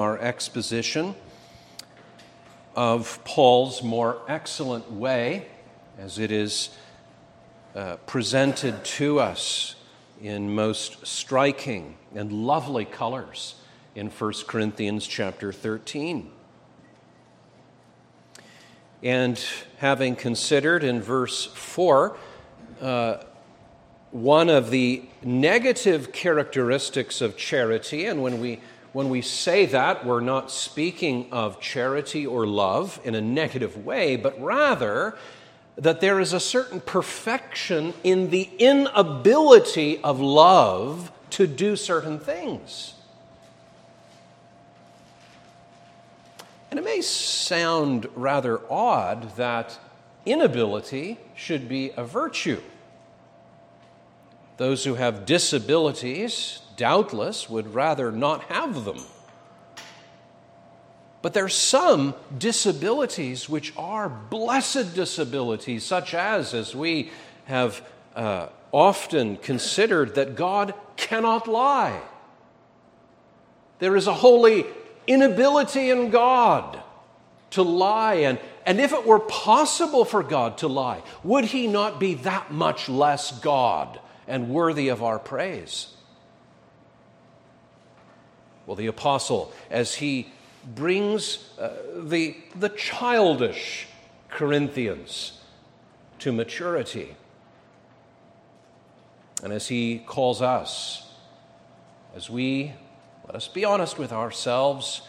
our exposition of Paul's more excellent way as it is uh, presented to us in most striking and lovely colors in 1 Corinthians chapter 13. And having considered in verse 4 uh, one of the negative characteristics of charity, and when we when we say that, we're not speaking of charity or love in a negative way, but rather that there is a certain perfection in the inability of love to do certain things. And it may sound rather odd that inability should be a virtue. Those who have disabilities doubtless would rather not have them. But there are some disabilities which are blessed disabilities, such as, as we have uh, often considered, that God cannot lie. There is a holy inability in God to lie. And, and if it were possible for God to lie, would he not be that much less God and worthy of our praise? Well, the apostle, as he brings uh, the, the childish Corinthians to maturity, and as he calls us, as we, let us be honest with ourselves,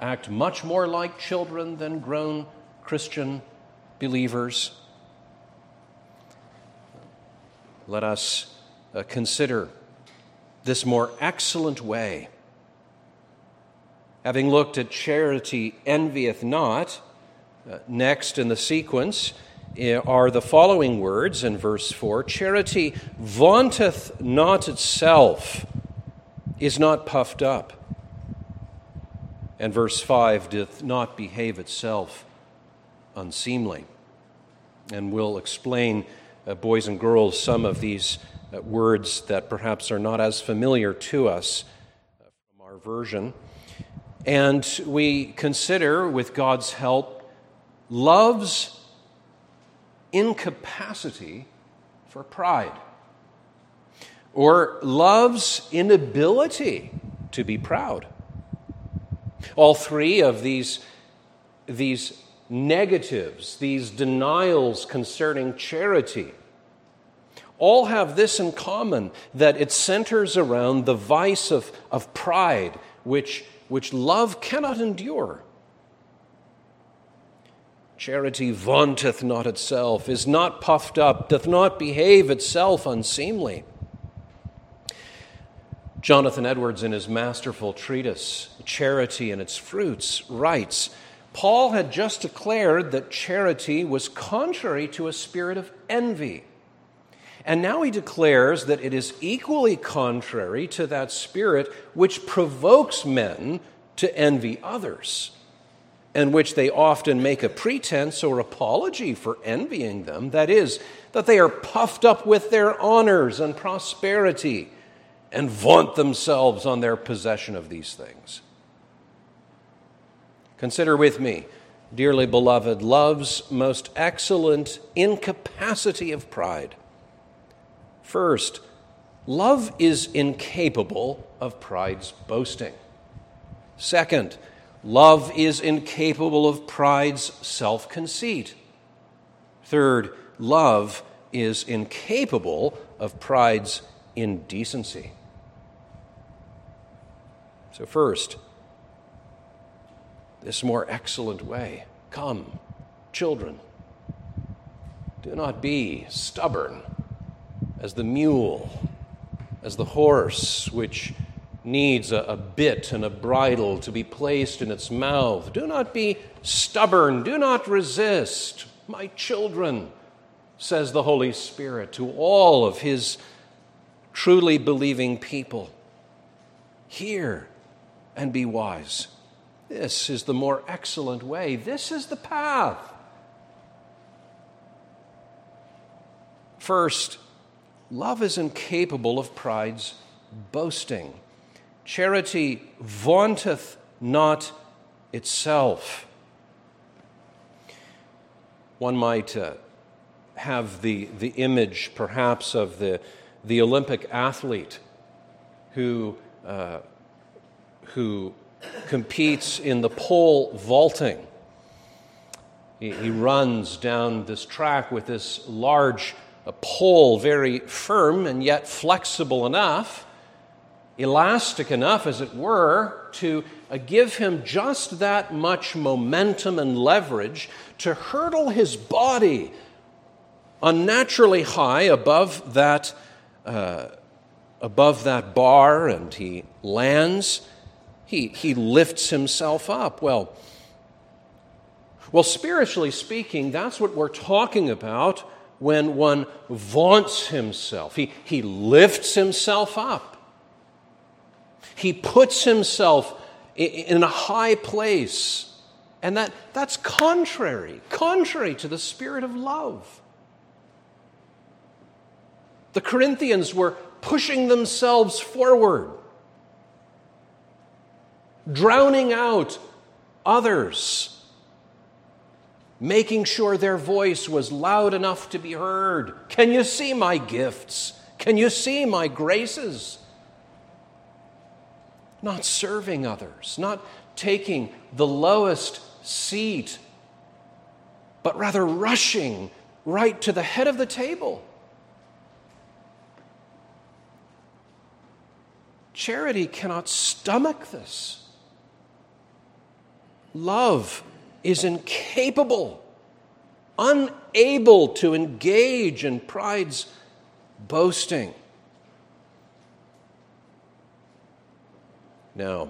act much more like children than grown Christian believers, let us uh, consider this more excellent way Having looked at charity envieth not, uh, next in the sequence eh, are the following words in verse 4 Charity vaunteth not itself, is not puffed up. And verse 5 doth not behave itself unseemly. And we'll explain, uh, boys and girls, some of these uh, words that perhaps are not as familiar to us uh, from our version. And we consider, with God's help, love's incapacity for pride, or love's inability to be proud. All three of these, these negatives, these denials concerning charity, all have this in common that it centers around the vice of, of pride, which which love cannot endure. Charity vaunteth not itself, is not puffed up, doth not behave itself unseemly. Jonathan Edwards, in his masterful treatise, Charity and Its Fruits, writes Paul had just declared that charity was contrary to a spirit of envy. And now he declares that it is equally contrary to that spirit which provokes men to envy others, and which they often make a pretense or apology for envying them. That is, that they are puffed up with their honors and prosperity and vaunt themselves on their possession of these things. Consider with me, dearly beloved, love's most excellent incapacity of pride. First, love is incapable of pride's boasting. Second, love is incapable of pride's self conceit. Third, love is incapable of pride's indecency. So, first, this more excellent way. Come, children, do not be stubborn as the mule, as the horse, which needs a, a, bit and a bridle to be placed in its mouth. Do not be stubborn. Do not resist. My children, says the Holy Spirit to all of his truly believing people. Hear and be wise. This is the more excellent way. This is the path. First, Love is incapable of pride's boasting. Charity vaunteth not itself. One might uh, have the, the image, perhaps, of the, the Olympic athlete who, uh, who competes in the pole vaulting. He, he runs down this track with this large uh, pole, very firm and yet flexible enough, elastic enough, as it were, to uh, give him just that much momentum and leverage to hurdle his body unnaturally high above that, uh, above that bar, and he lands. He, he lifts himself up. Well, well, spiritually speaking, that's what we're talking about when one vaunts himself. He, he lifts himself up. He puts himself in a high place. And that, that's contrary, contrary to the spirit of love. The Corinthians were pushing themselves forward, drowning out others, making sure their voice was loud enough to be heard. Can you see my gifts? Can you see my graces? Not serving others, not taking the lowest seat, but rather rushing right to the head of the table. Charity cannot stomach this. Love is incapable, unable to engage in pride's boasting. Now,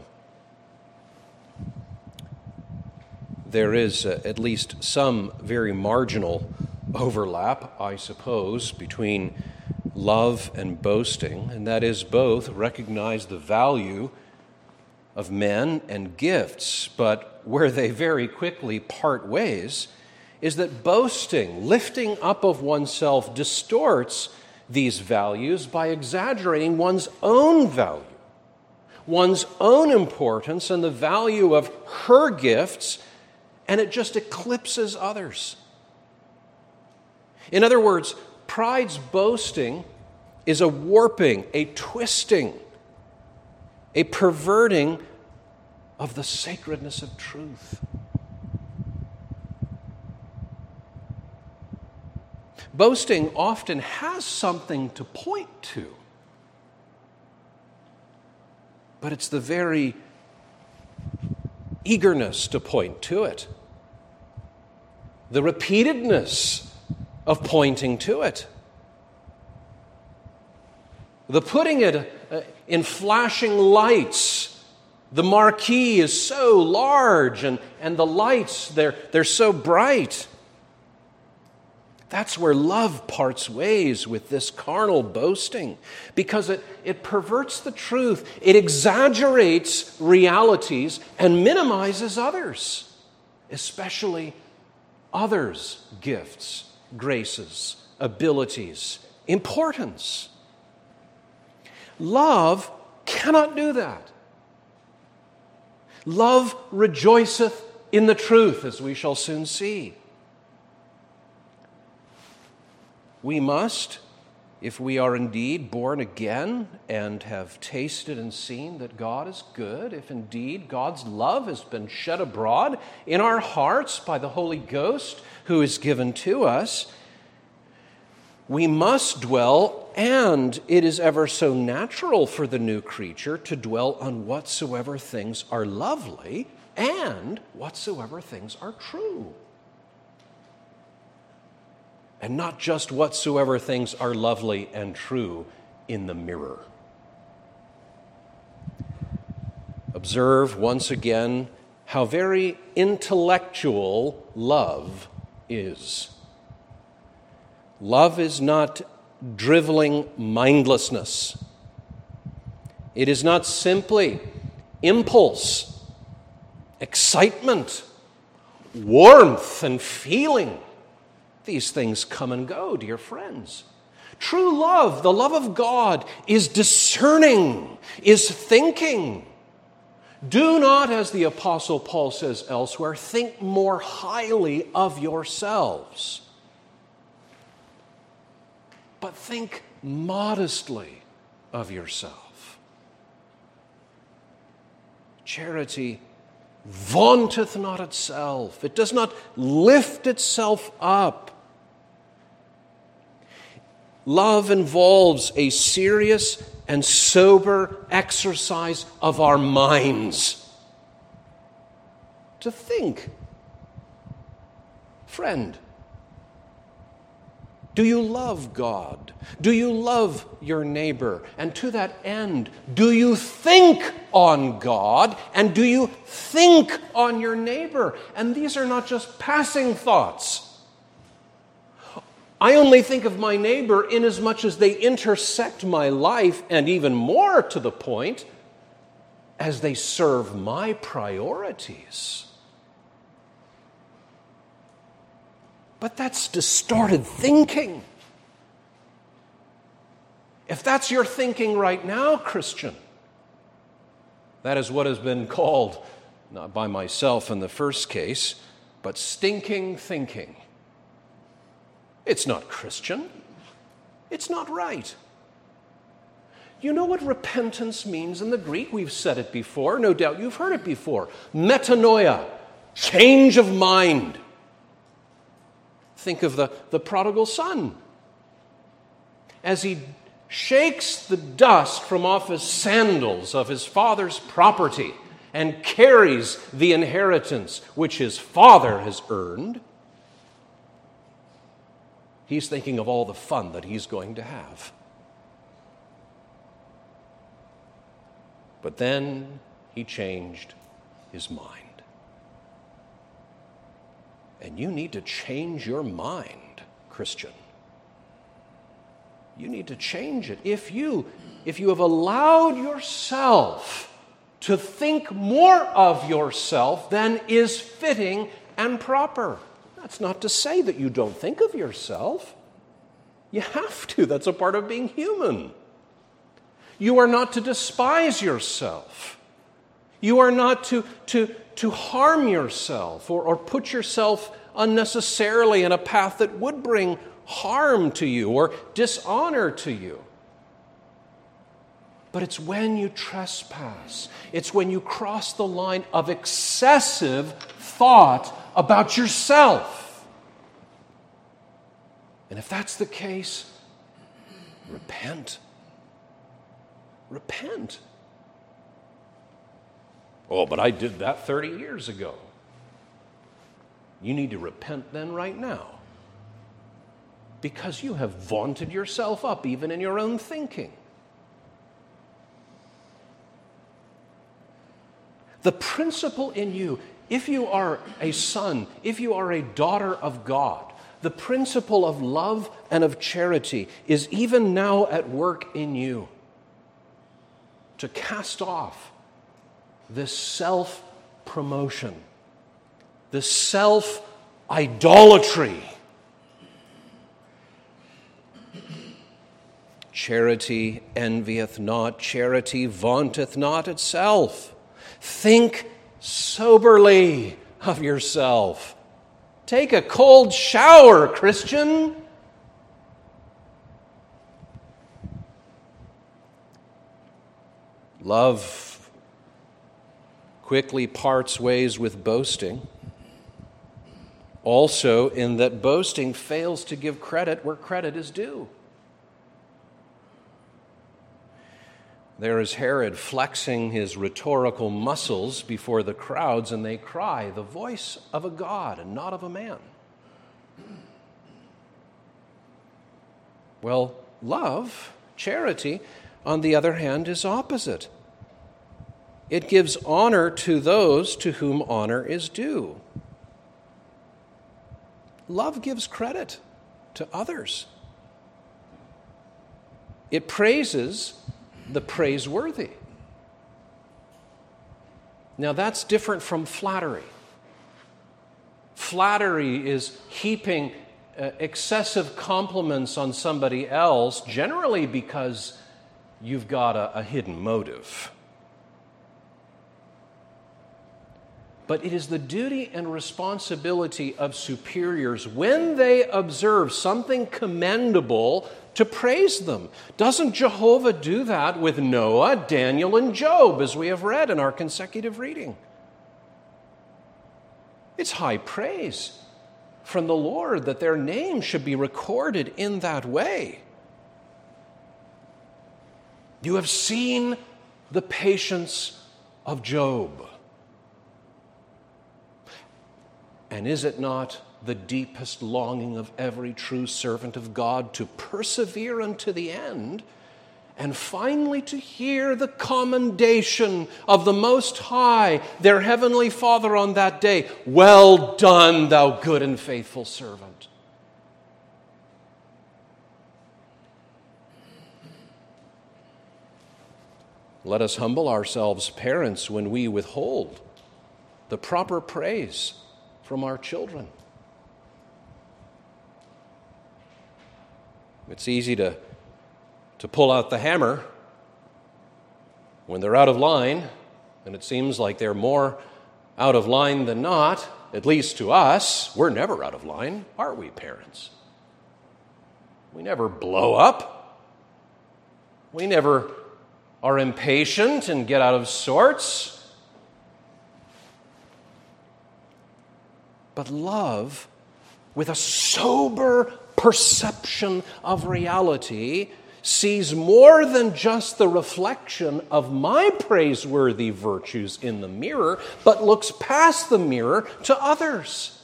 there is uh, at least some very marginal overlap, I suppose, between love and boasting, and that is both recognize the value of men and gifts, but where they very quickly part ways is that boasting, lifting up of oneself, distorts these values by exaggerating one's own value, one's own importance, and the value of her gifts and it just eclipses others. In other words, pride's boasting is a warping, a twisting, a perverting of the sacredness of truth. Boasting often has something to point to, but it's the very eagerness to point to it the repeatedness of pointing to it, the putting it uh, in flashing lights. The marquee is so large and, and the lights, they're, they're so bright. That's where love parts ways with this carnal boasting because it, it perverts the truth, it exaggerates realities and minimizes others, especially others' gifts, graces, abilities, importance. Love cannot do that. Love rejoiceth in the truth, as we shall soon see. We must if we are indeed born again and have tasted and seen that God is good, if indeed God's love has been shed abroad in our hearts by the Holy Ghost who is given to us, we must dwell, and it is ever so natural for the new creature to dwell on whatsoever things are lovely and whatsoever things are true and not just whatsoever things are lovely and true in the mirror. Observe once again how very intellectual love is. Love is not driveling mindlessness. It is not simply impulse, excitement, warmth, and feeling. These things come and go, dear friends. True love, the love of God, is discerning, is thinking. Do not, as the Apostle Paul says elsewhere, think more highly of yourselves, but think modestly of yourself. Charity vaunteth not itself, it does not lift itself up. Love involves a serious and sober exercise of our minds. To think, friend, do you love God? Do you love your neighbor? And to that end, do you think on God? And do you think on your neighbor? And these are not just passing thoughts. I only think of my neighbor inasmuch as they intersect my life, and even more to the point, as they serve my priorities. But that's distorted thinking. If that's your thinking right now, Christian, that is what has been called, not by myself in the first case, but stinking thinking. It's not Christian. It's not right. You know what repentance means in the Greek? We've said it before. No doubt you've heard it before. Metanoia, change of mind. Think of the, the prodigal son. As he shakes the dust from off his sandals of his father's property and carries the inheritance which his father has earned, he's thinking of all the fun that he's going to have. But then he changed his mind. And you need to change your mind, Christian. You need to change it. If you, if you have allowed yourself to think more of yourself than is fitting and proper, that's not to say that you don't think of yourself. You have to, that's a part of being human. You are not to despise yourself. You are not to, to, to harm yourself or, or put yourself unnecessarily in a path that would bring harm to you or dishonor to you. But it's when you trespass, it's when you cross the line of excessive thought about yourself. And if that's the case, repent. Repent. Oh, but I did that 30 years ago. You need to repent then, right now. Because you have vaunted yourself up, even in your own thinking. The principle in you, if you are a son, if you are a daughter of God, the principle of love and of charity is even now at work in you to cast off this self promotion, this self idolatry. Charity envieth not, charity vaunteth not itself. Think soberly of yourself. Take a cold shower, Christian. Love quickly parts ways with boasting. Also, in that boasting fails to give credit where credit is due. There is Herod flexing his rhetorical muscles before the crowds, and they cry, The voice of a God and not of a man. Well, love, charity, on the other hand, is opposite. It gives honor to those to whom honor is due. Love gives credit to others, it praises the praiseworthy. Now, that's different from flattery. Flattery is heaping uh, excessive compliments on somebody else, generally because you've got a, a hidden motive. But it is the duty and responsibility of superiors when they observe something commendable to praise them. Doesn't Jehovah do that with Noah, Daniel, and Job, as we have read in our consecutive reading? It's high praise from the Lord that their name should be recorded in that way. You have seen the patience of Job. And is it not the deepest longing of every true servant of God to persevere unto the end? and finally to hear the commendation of the Most High, their Heavenly Father, on that day Well done, thou good and faithful servant. Let us humble ourselves, parents, when we withhold the proper praise from our children. It's easy to to pull out the hammer when they're out of line, and it seems like they're more out of line than not, at least to us. We're never out of line, are we, parents? We never blow up. We never are impatient and get out of sorts. But love, with a sober perception of reality, sees more than just the reflection of my praiseworthy virtues in the mirror, but looks past the mirror to others.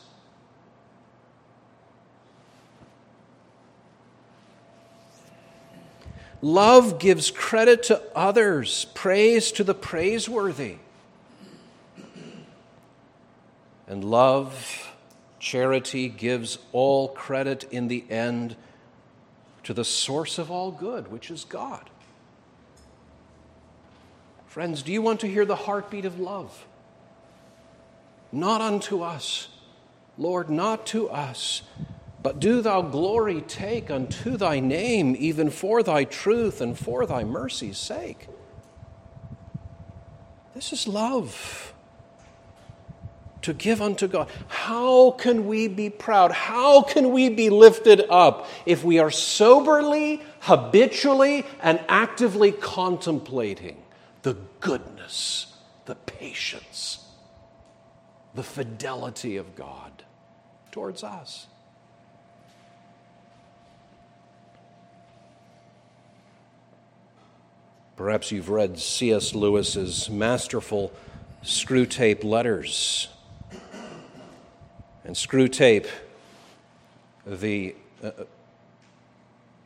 Love gives credit to others, praise to the praiseworthy. And love, charity, gives all credit in the end to the source of all good, which is God. Friends, do you want to hear the heartbeat of love? Not unto us, Lord, not to us, but do thou glory take unto thy name, even for thy truth and for thy mercy's sake. This is love to give unto God. How can we be proud? How can we be lifted up if we are soberly, habitually, and actively contemplating the goodness, the patience, the fidelity of God towards us? Perhaps you've read C.S. Lewis's masterful Screwtape Letters and Screwtape, the, uh,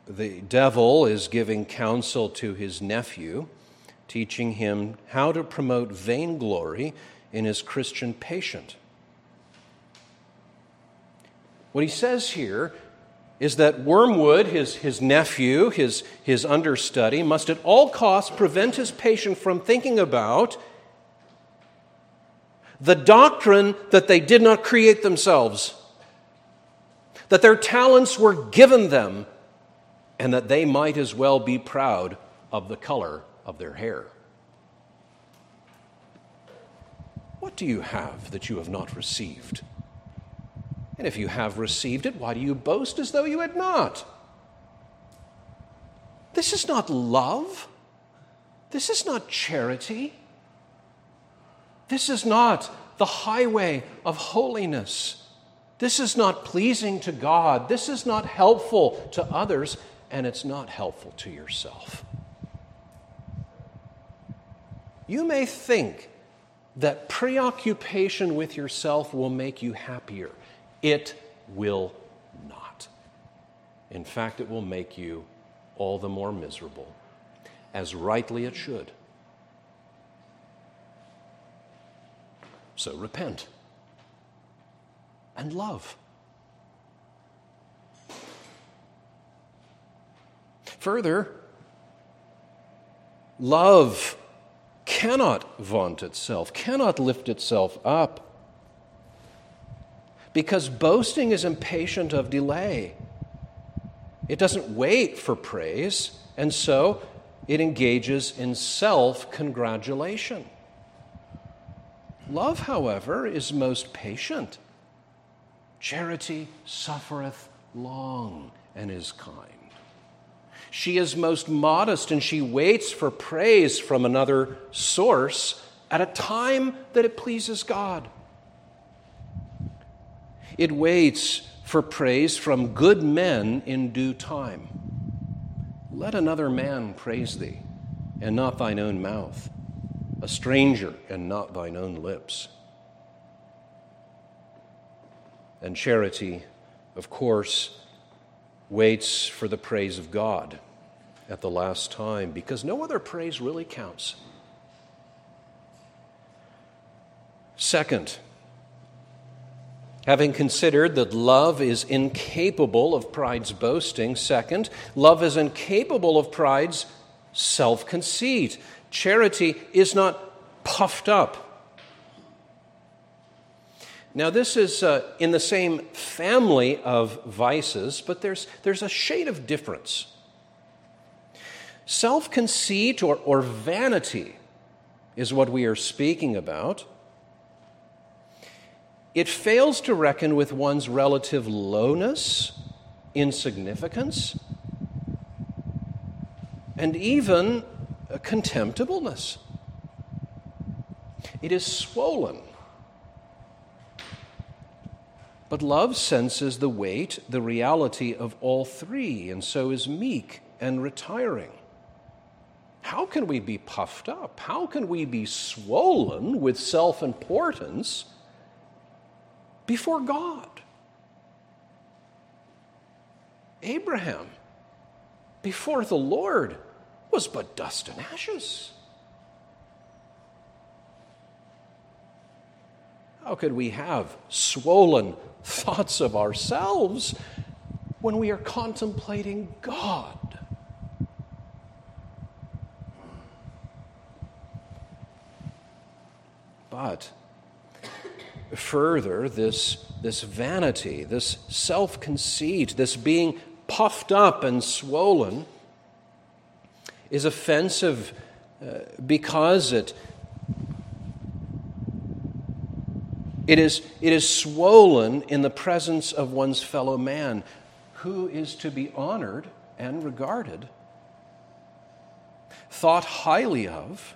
the devil is giving counsel to his nephew, teaching him how to promote vainglory in his Christian patient. What he says here is that Wormwood, his, his nephew, his, his understudy, must at all costs prevent his patient from thinking about the doctrine that they did not create themselves, that their talents were given them, and that they might as well be proud of the color of their hair. What do you have that you have not received? And if you have received it, why do you boast as though you had not? This is not love. This is not charity. This is not the highway of holiness. This is not pleasing to God. This is not helpful to others, and it's not helpful to yourself. You may think that preoccupation with yourself will make you happier. It will not. In fact, it will make you all the more miserable, as rightly it should. So repent and love. Further, love cannot vaunt itself, cannot lift itself up, because boasting is impatient of delay. It doesn't wait for praise, and so it engages in self congratulation. Love, however, is most patient. Charity suffereth long and is kind. She is most modest and she waits for praise from another source at a time that it pleases God. It waits for praise from good men in due time. Let another man praise thee, and not thine own mouth, a stranger, and not thine own lips. And charity, of course, waits for the praise of God at the last time because no other praise really counts. Second, Having considered that love is incapable of pride's boasting, second, love is incapable of pride's self conceit. Charity is not puffed up. Now, this is uh, in the same family of vices, but there's, there's a shade of difference. Self conceit or, or vanity is what we are speaking about. It fails to reckon with one's relative lowness, insignificance, and even contemptibleness. It is swollen. But love senses the weight, the reality of all three, and so is meek and retiring. How can we be puffed up? How can we be swollen with self importance before God. Abraham, before the Lord, was but dust and ashes. How could we have swollen thoughts of ourselves when we are contemplating God? But further this, this vanity, this self conceit, this being puffed up and swollen is offensive uh, because it, it, is, it is swollen in the presence of one's fellow man who is to be honored and regarded, thought highly of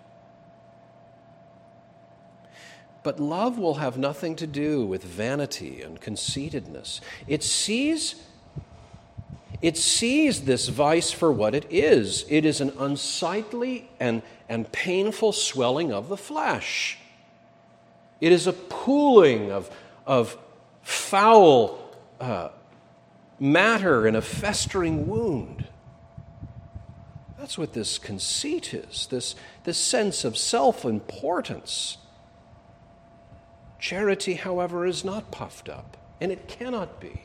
but love will have nothing to do with vanity and conceitedness. It sees it sees this vice for what it is. It is an unsightly and, and painful swelling of the flesh. It is a pooling of, of foul uh, matter in a festering wound. That's what this conceit is this, this sense of self importance. Charity, however, is not puffed up, and it cannot be.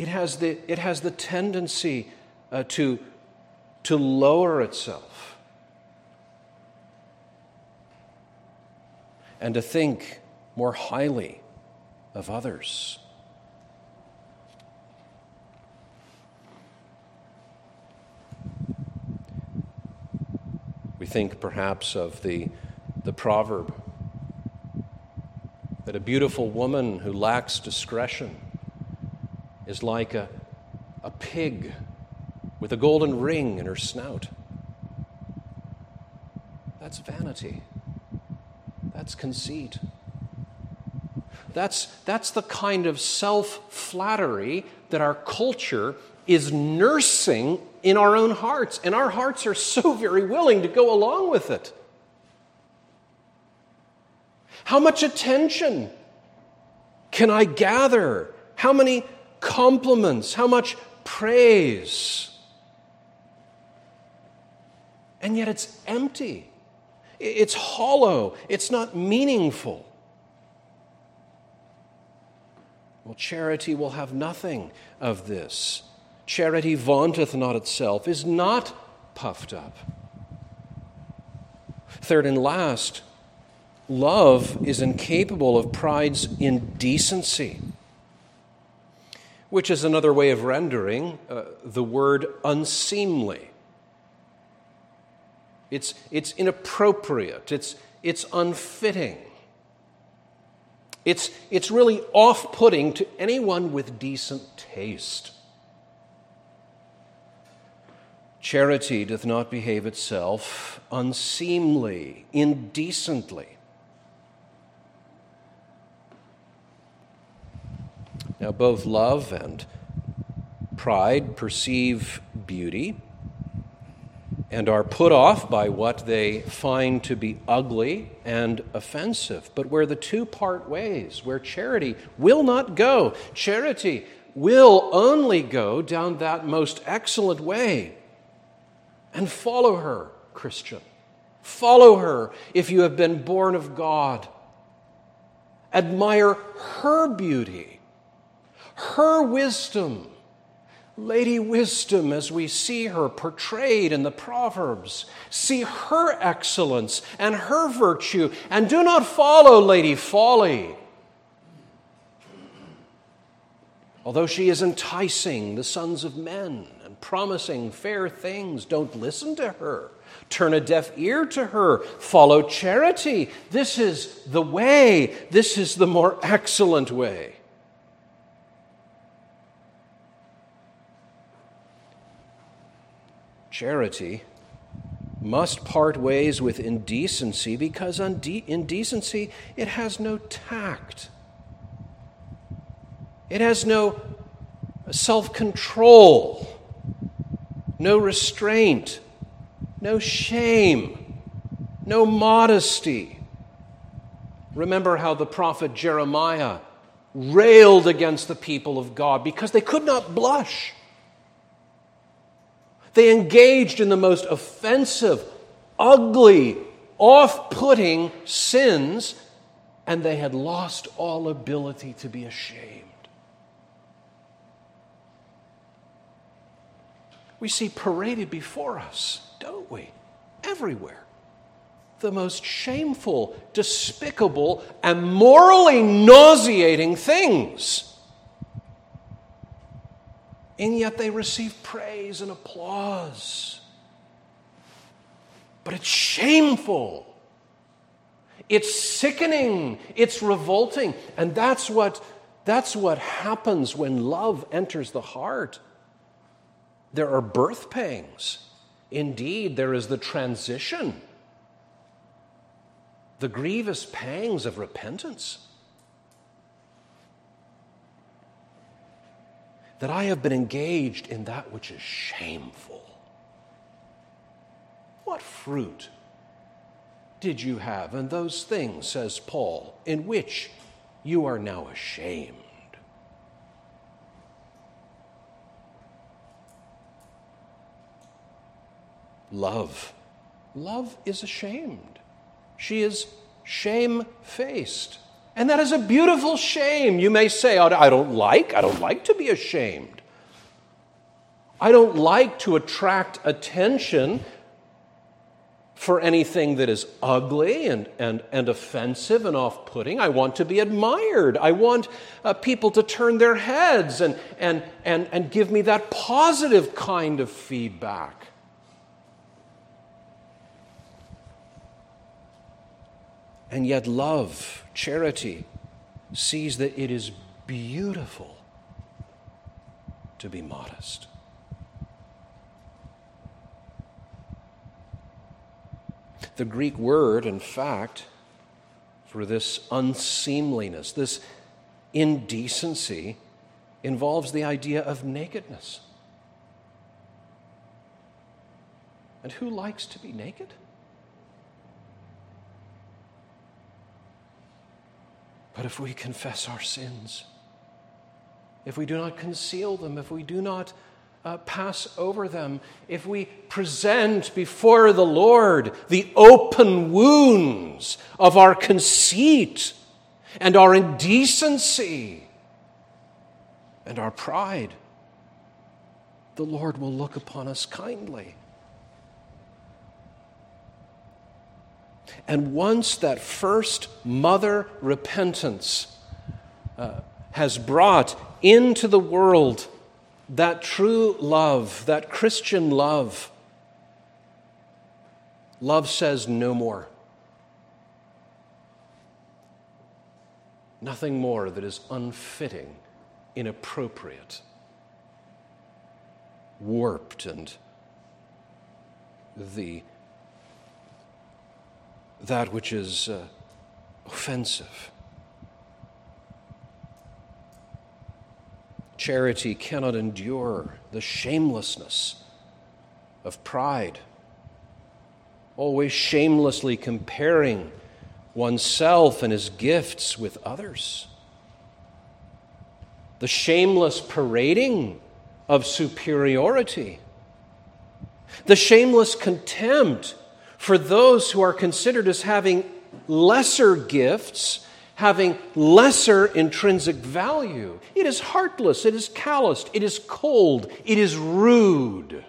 It has the, it has the tendency uh, to, to lower itself and to think more highly of others. We think perhaps of the, the proverb that a beautiful woman who lacks discretion is like a, a pig with a golden ring in her snout. That's vanity. That's conceit. That's, that's the kind of self flattery that our culture is nursing in our own hearts, and our hearts are so very willing to go along with it. How much attention can I gather? How many compliments? How much praise? And yet it's empty. It's hollow. It's not meaningful. Well, charity will have nothing of this. Charity vaunteth not itself, is not puffed up. Third and last, love is incapable of pride's indecency, which is another way of rendering uh, the word unseemly. It's, it's inappropriate. It's, it's unfitting. It's, it's really off putting to anyone with decent taste. Charity doth not behave itself unseemly, indecently. Now, both love and pride perceive beauty and are put off by what they find to be ugly and offensive. But where the two part ways, where charity will not go, charity will only go down that most excellent way. And follow her, Christian. Follow her if you have been born of God. Admire her beauty, her wisdom Lady Wisdom, as we see her portrayed in the Proverbs, see her excellence and her virtue, and do not follow Lady Folly. Although she is enticing the sons of men and promising fair things, don't listen to her. Turn a deaf ear to her. Follow charity. This is the way. This is the more excellent way. Charity must part ways with indecency because unde- indecency it has no tact. It has no self-control no restraint no shame no modesty. Remember how the prophet jeremiah railed against the people of god because they could not blush they engaged in the most offensive, ugly, off putting sins, and they had lost all ability to be ashamed. We see paraded before us, don't we? Everywhere. The most shameful, despicable, and morally nauseating things and yet they receive praise and applause. But it's shameful. It's sickening. It's revolting. And that's what, that's what happens when love enters the heart. There are birth pangs. Indeed, there is the transition, the grievous pangs of repentance. That I have been engaged in that which is shameful. What fruit did you have in those things, says Paul, in which you are now ashamed? Love. Love is ashamed. She is shamefaced. And that is a beautiful shame. You may say, I don't like, I don't like to be ashamed. I don't like to attract attention for anything that is ugly and, and, and offensive and off putting. I want to be admired. I want uh, people to turn their heads and, and, and, and give me that positive kind of feedback. And yet, love, charity, sees that it is beautiful to be modest. The Greek word, in fact, for this unseemliness, this indecency, involves the idea of nakedness. And who likes to be naked? But if we confess our sins, if we do not conceal them, if we do not uh, pass over them, if we present before the Lord the open wounds of our conceit and our indecency and our pride, the Lord will look upon us kindly. And once that first mother repentance uh, has brought into the world that true love, that Christian love, Love says no more. Nothing more that is unfitting, inappropriate, warped, and the that which is uh, offensive. Charity cannot endure the shamelessness of pride, always shamelessly comparing oneself and his gifts with others. The shameless parading of superiority. The shameless contempt for those who are considered as having lesser gifts having lesser intrinsic value. It is heartless, it is calloused, it is cold, it is rude.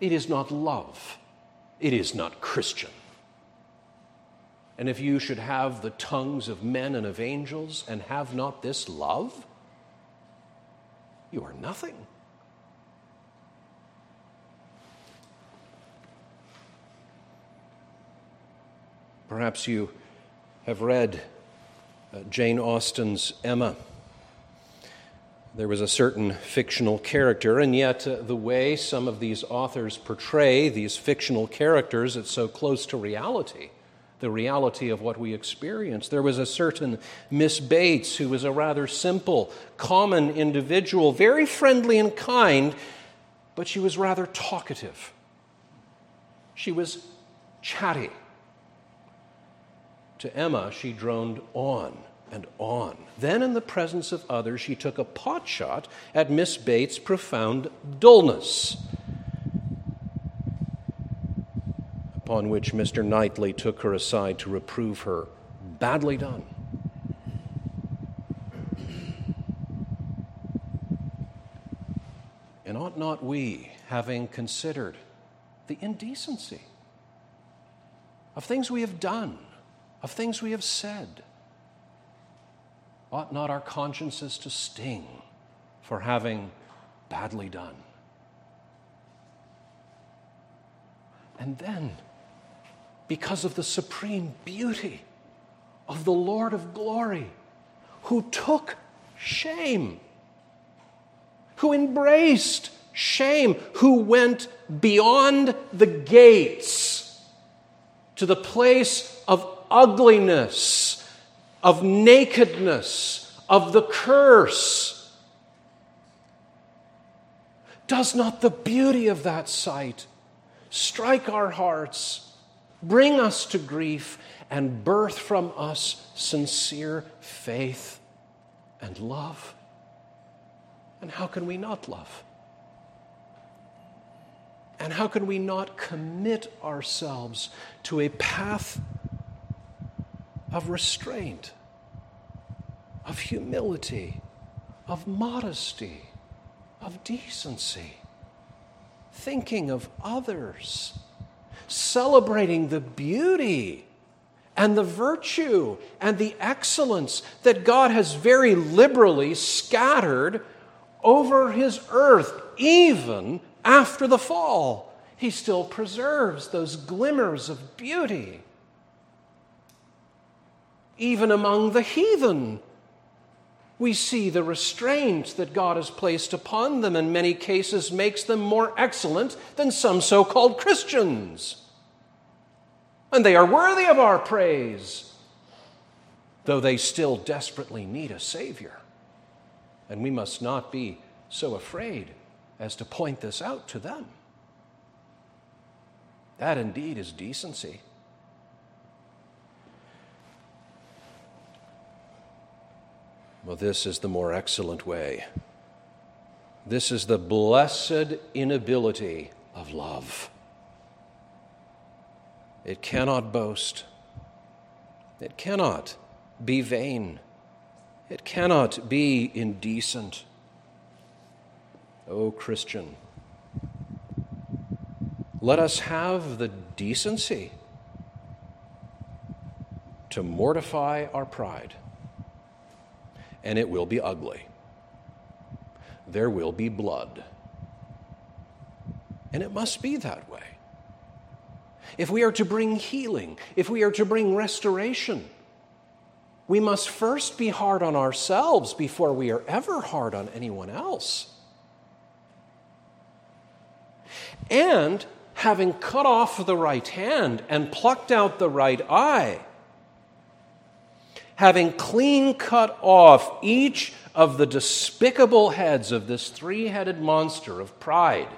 It is not love, it is not Christian. And if you should have the tongues of men and of angels and have not this love, you are nothing. Perhaps you have read uh, Jane Austen's Emma. There was a certain fictional character, and yet uh, the way some of these authors portray these fictional characters, it's so close to reality, the reality of what we experience. There was a certain Miss Bates who was a rather simple, common individual, very friendly and kind, but she was rather talkative. She was chatty. To Emma, she droned on and on. Then, in the presence of others, she took a pot shot at Miss Bates' profound dullness. Upon which Mr. Knightley took her aside to reprove her. Badly done. And ought not we, having considered the indecency of things we have done, of things we have said. Ought not our consciences to sting for having badly done? And then, because of the supreme beauty of the Lord of glory, who took shame, who embraced shame, who went beyond the gates to the place of ugliness, of nakedness, of the curse. Does not the beauty of that sight strike our hearts, bring us to grief, and birth from us sincere faith and love? And how can we not love? And how can we not commit ourselves to a path of restraint, of humility, of modesty, of decency, thinking of others, celebrating the beauty and the virtue and the excellence that God has very liberally scattered over his earth, even after the fall. He still preserves those glimmers of beauty even among the heathen. We see the restraint that God has placed upon them in many cases makes them more excellent than some so called Christians. And they are worthy of our praise, though they still desperately need a Savior. And we must not be so afraid as to point this out to them. That indeed is decency. Well, this is the more excellent way. This is the blessed inability of love. It cannot boast. It cannot be vain. It cannot be indecent. O oh, Christian, let us have the decency to mortify our pride and it will be ugly. There will be blood. And it must be that way. if we are to bring healing, if we are to bring restoration, we must first be hard on ourselves before we are ever hard on anyone else. And having cut off the right hand and plucked out the right eye, having clean cut off each of the despicable heads of this three headed monster of pride,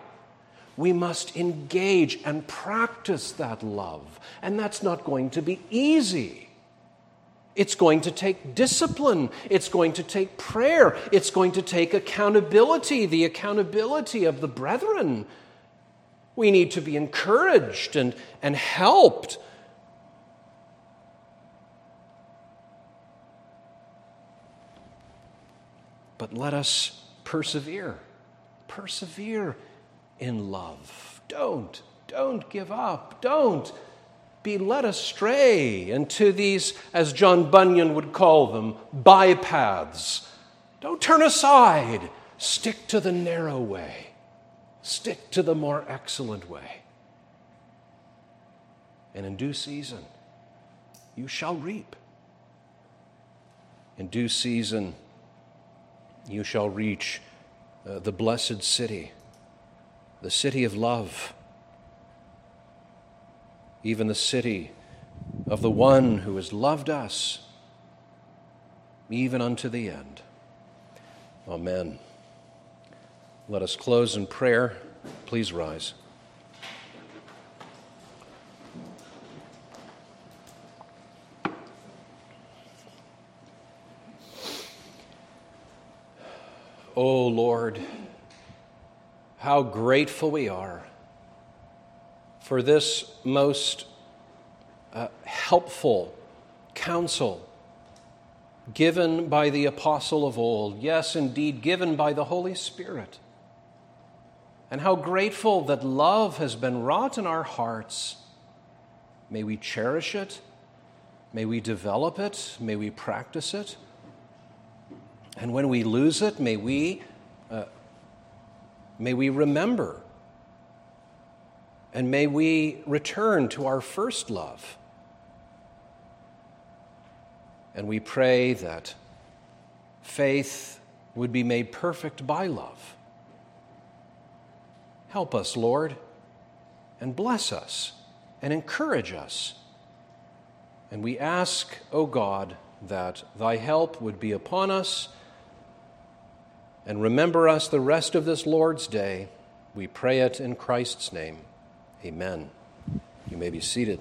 we must engage and practice that love. And that's not going to be easy. It's going to take discipline. It's going to take prayer. It's going to take accountability, the accountability of the brethren. We need to be encouraged and, and helped. But let us persevere. Persevere in love. Don't, don't give up. Don't be led astray into these, as John Bunyan would call them, bypaths. Don't turn aside. Stick to the narrow way. Stick to the more excellent way. And in due season, you shall reap. In due season, you shall reach uh, the blessed city, the city of love even the city of the one who has loved us even unto the end. Amen. Let us close in prayer. Please rise. Oh Lord, how grateful we are for this most uh, helpful counsel given by the apostle of old. Yes, indeed, given by the Holy Spirit. And how grateful that love has been wrought in our hearts. May we cherish it. May we develop it. May we practice it. And when we lose it, may we, uh, may we remember and may we return to our first love. And we pray that faith would be made perfect by love. Help us, Lord, and bless us and encourage us. And we ask, O God, that thy help would be upon us. And remember us the rest of this Lord's day. We pray it in Christ's name. Amen. You may be seated.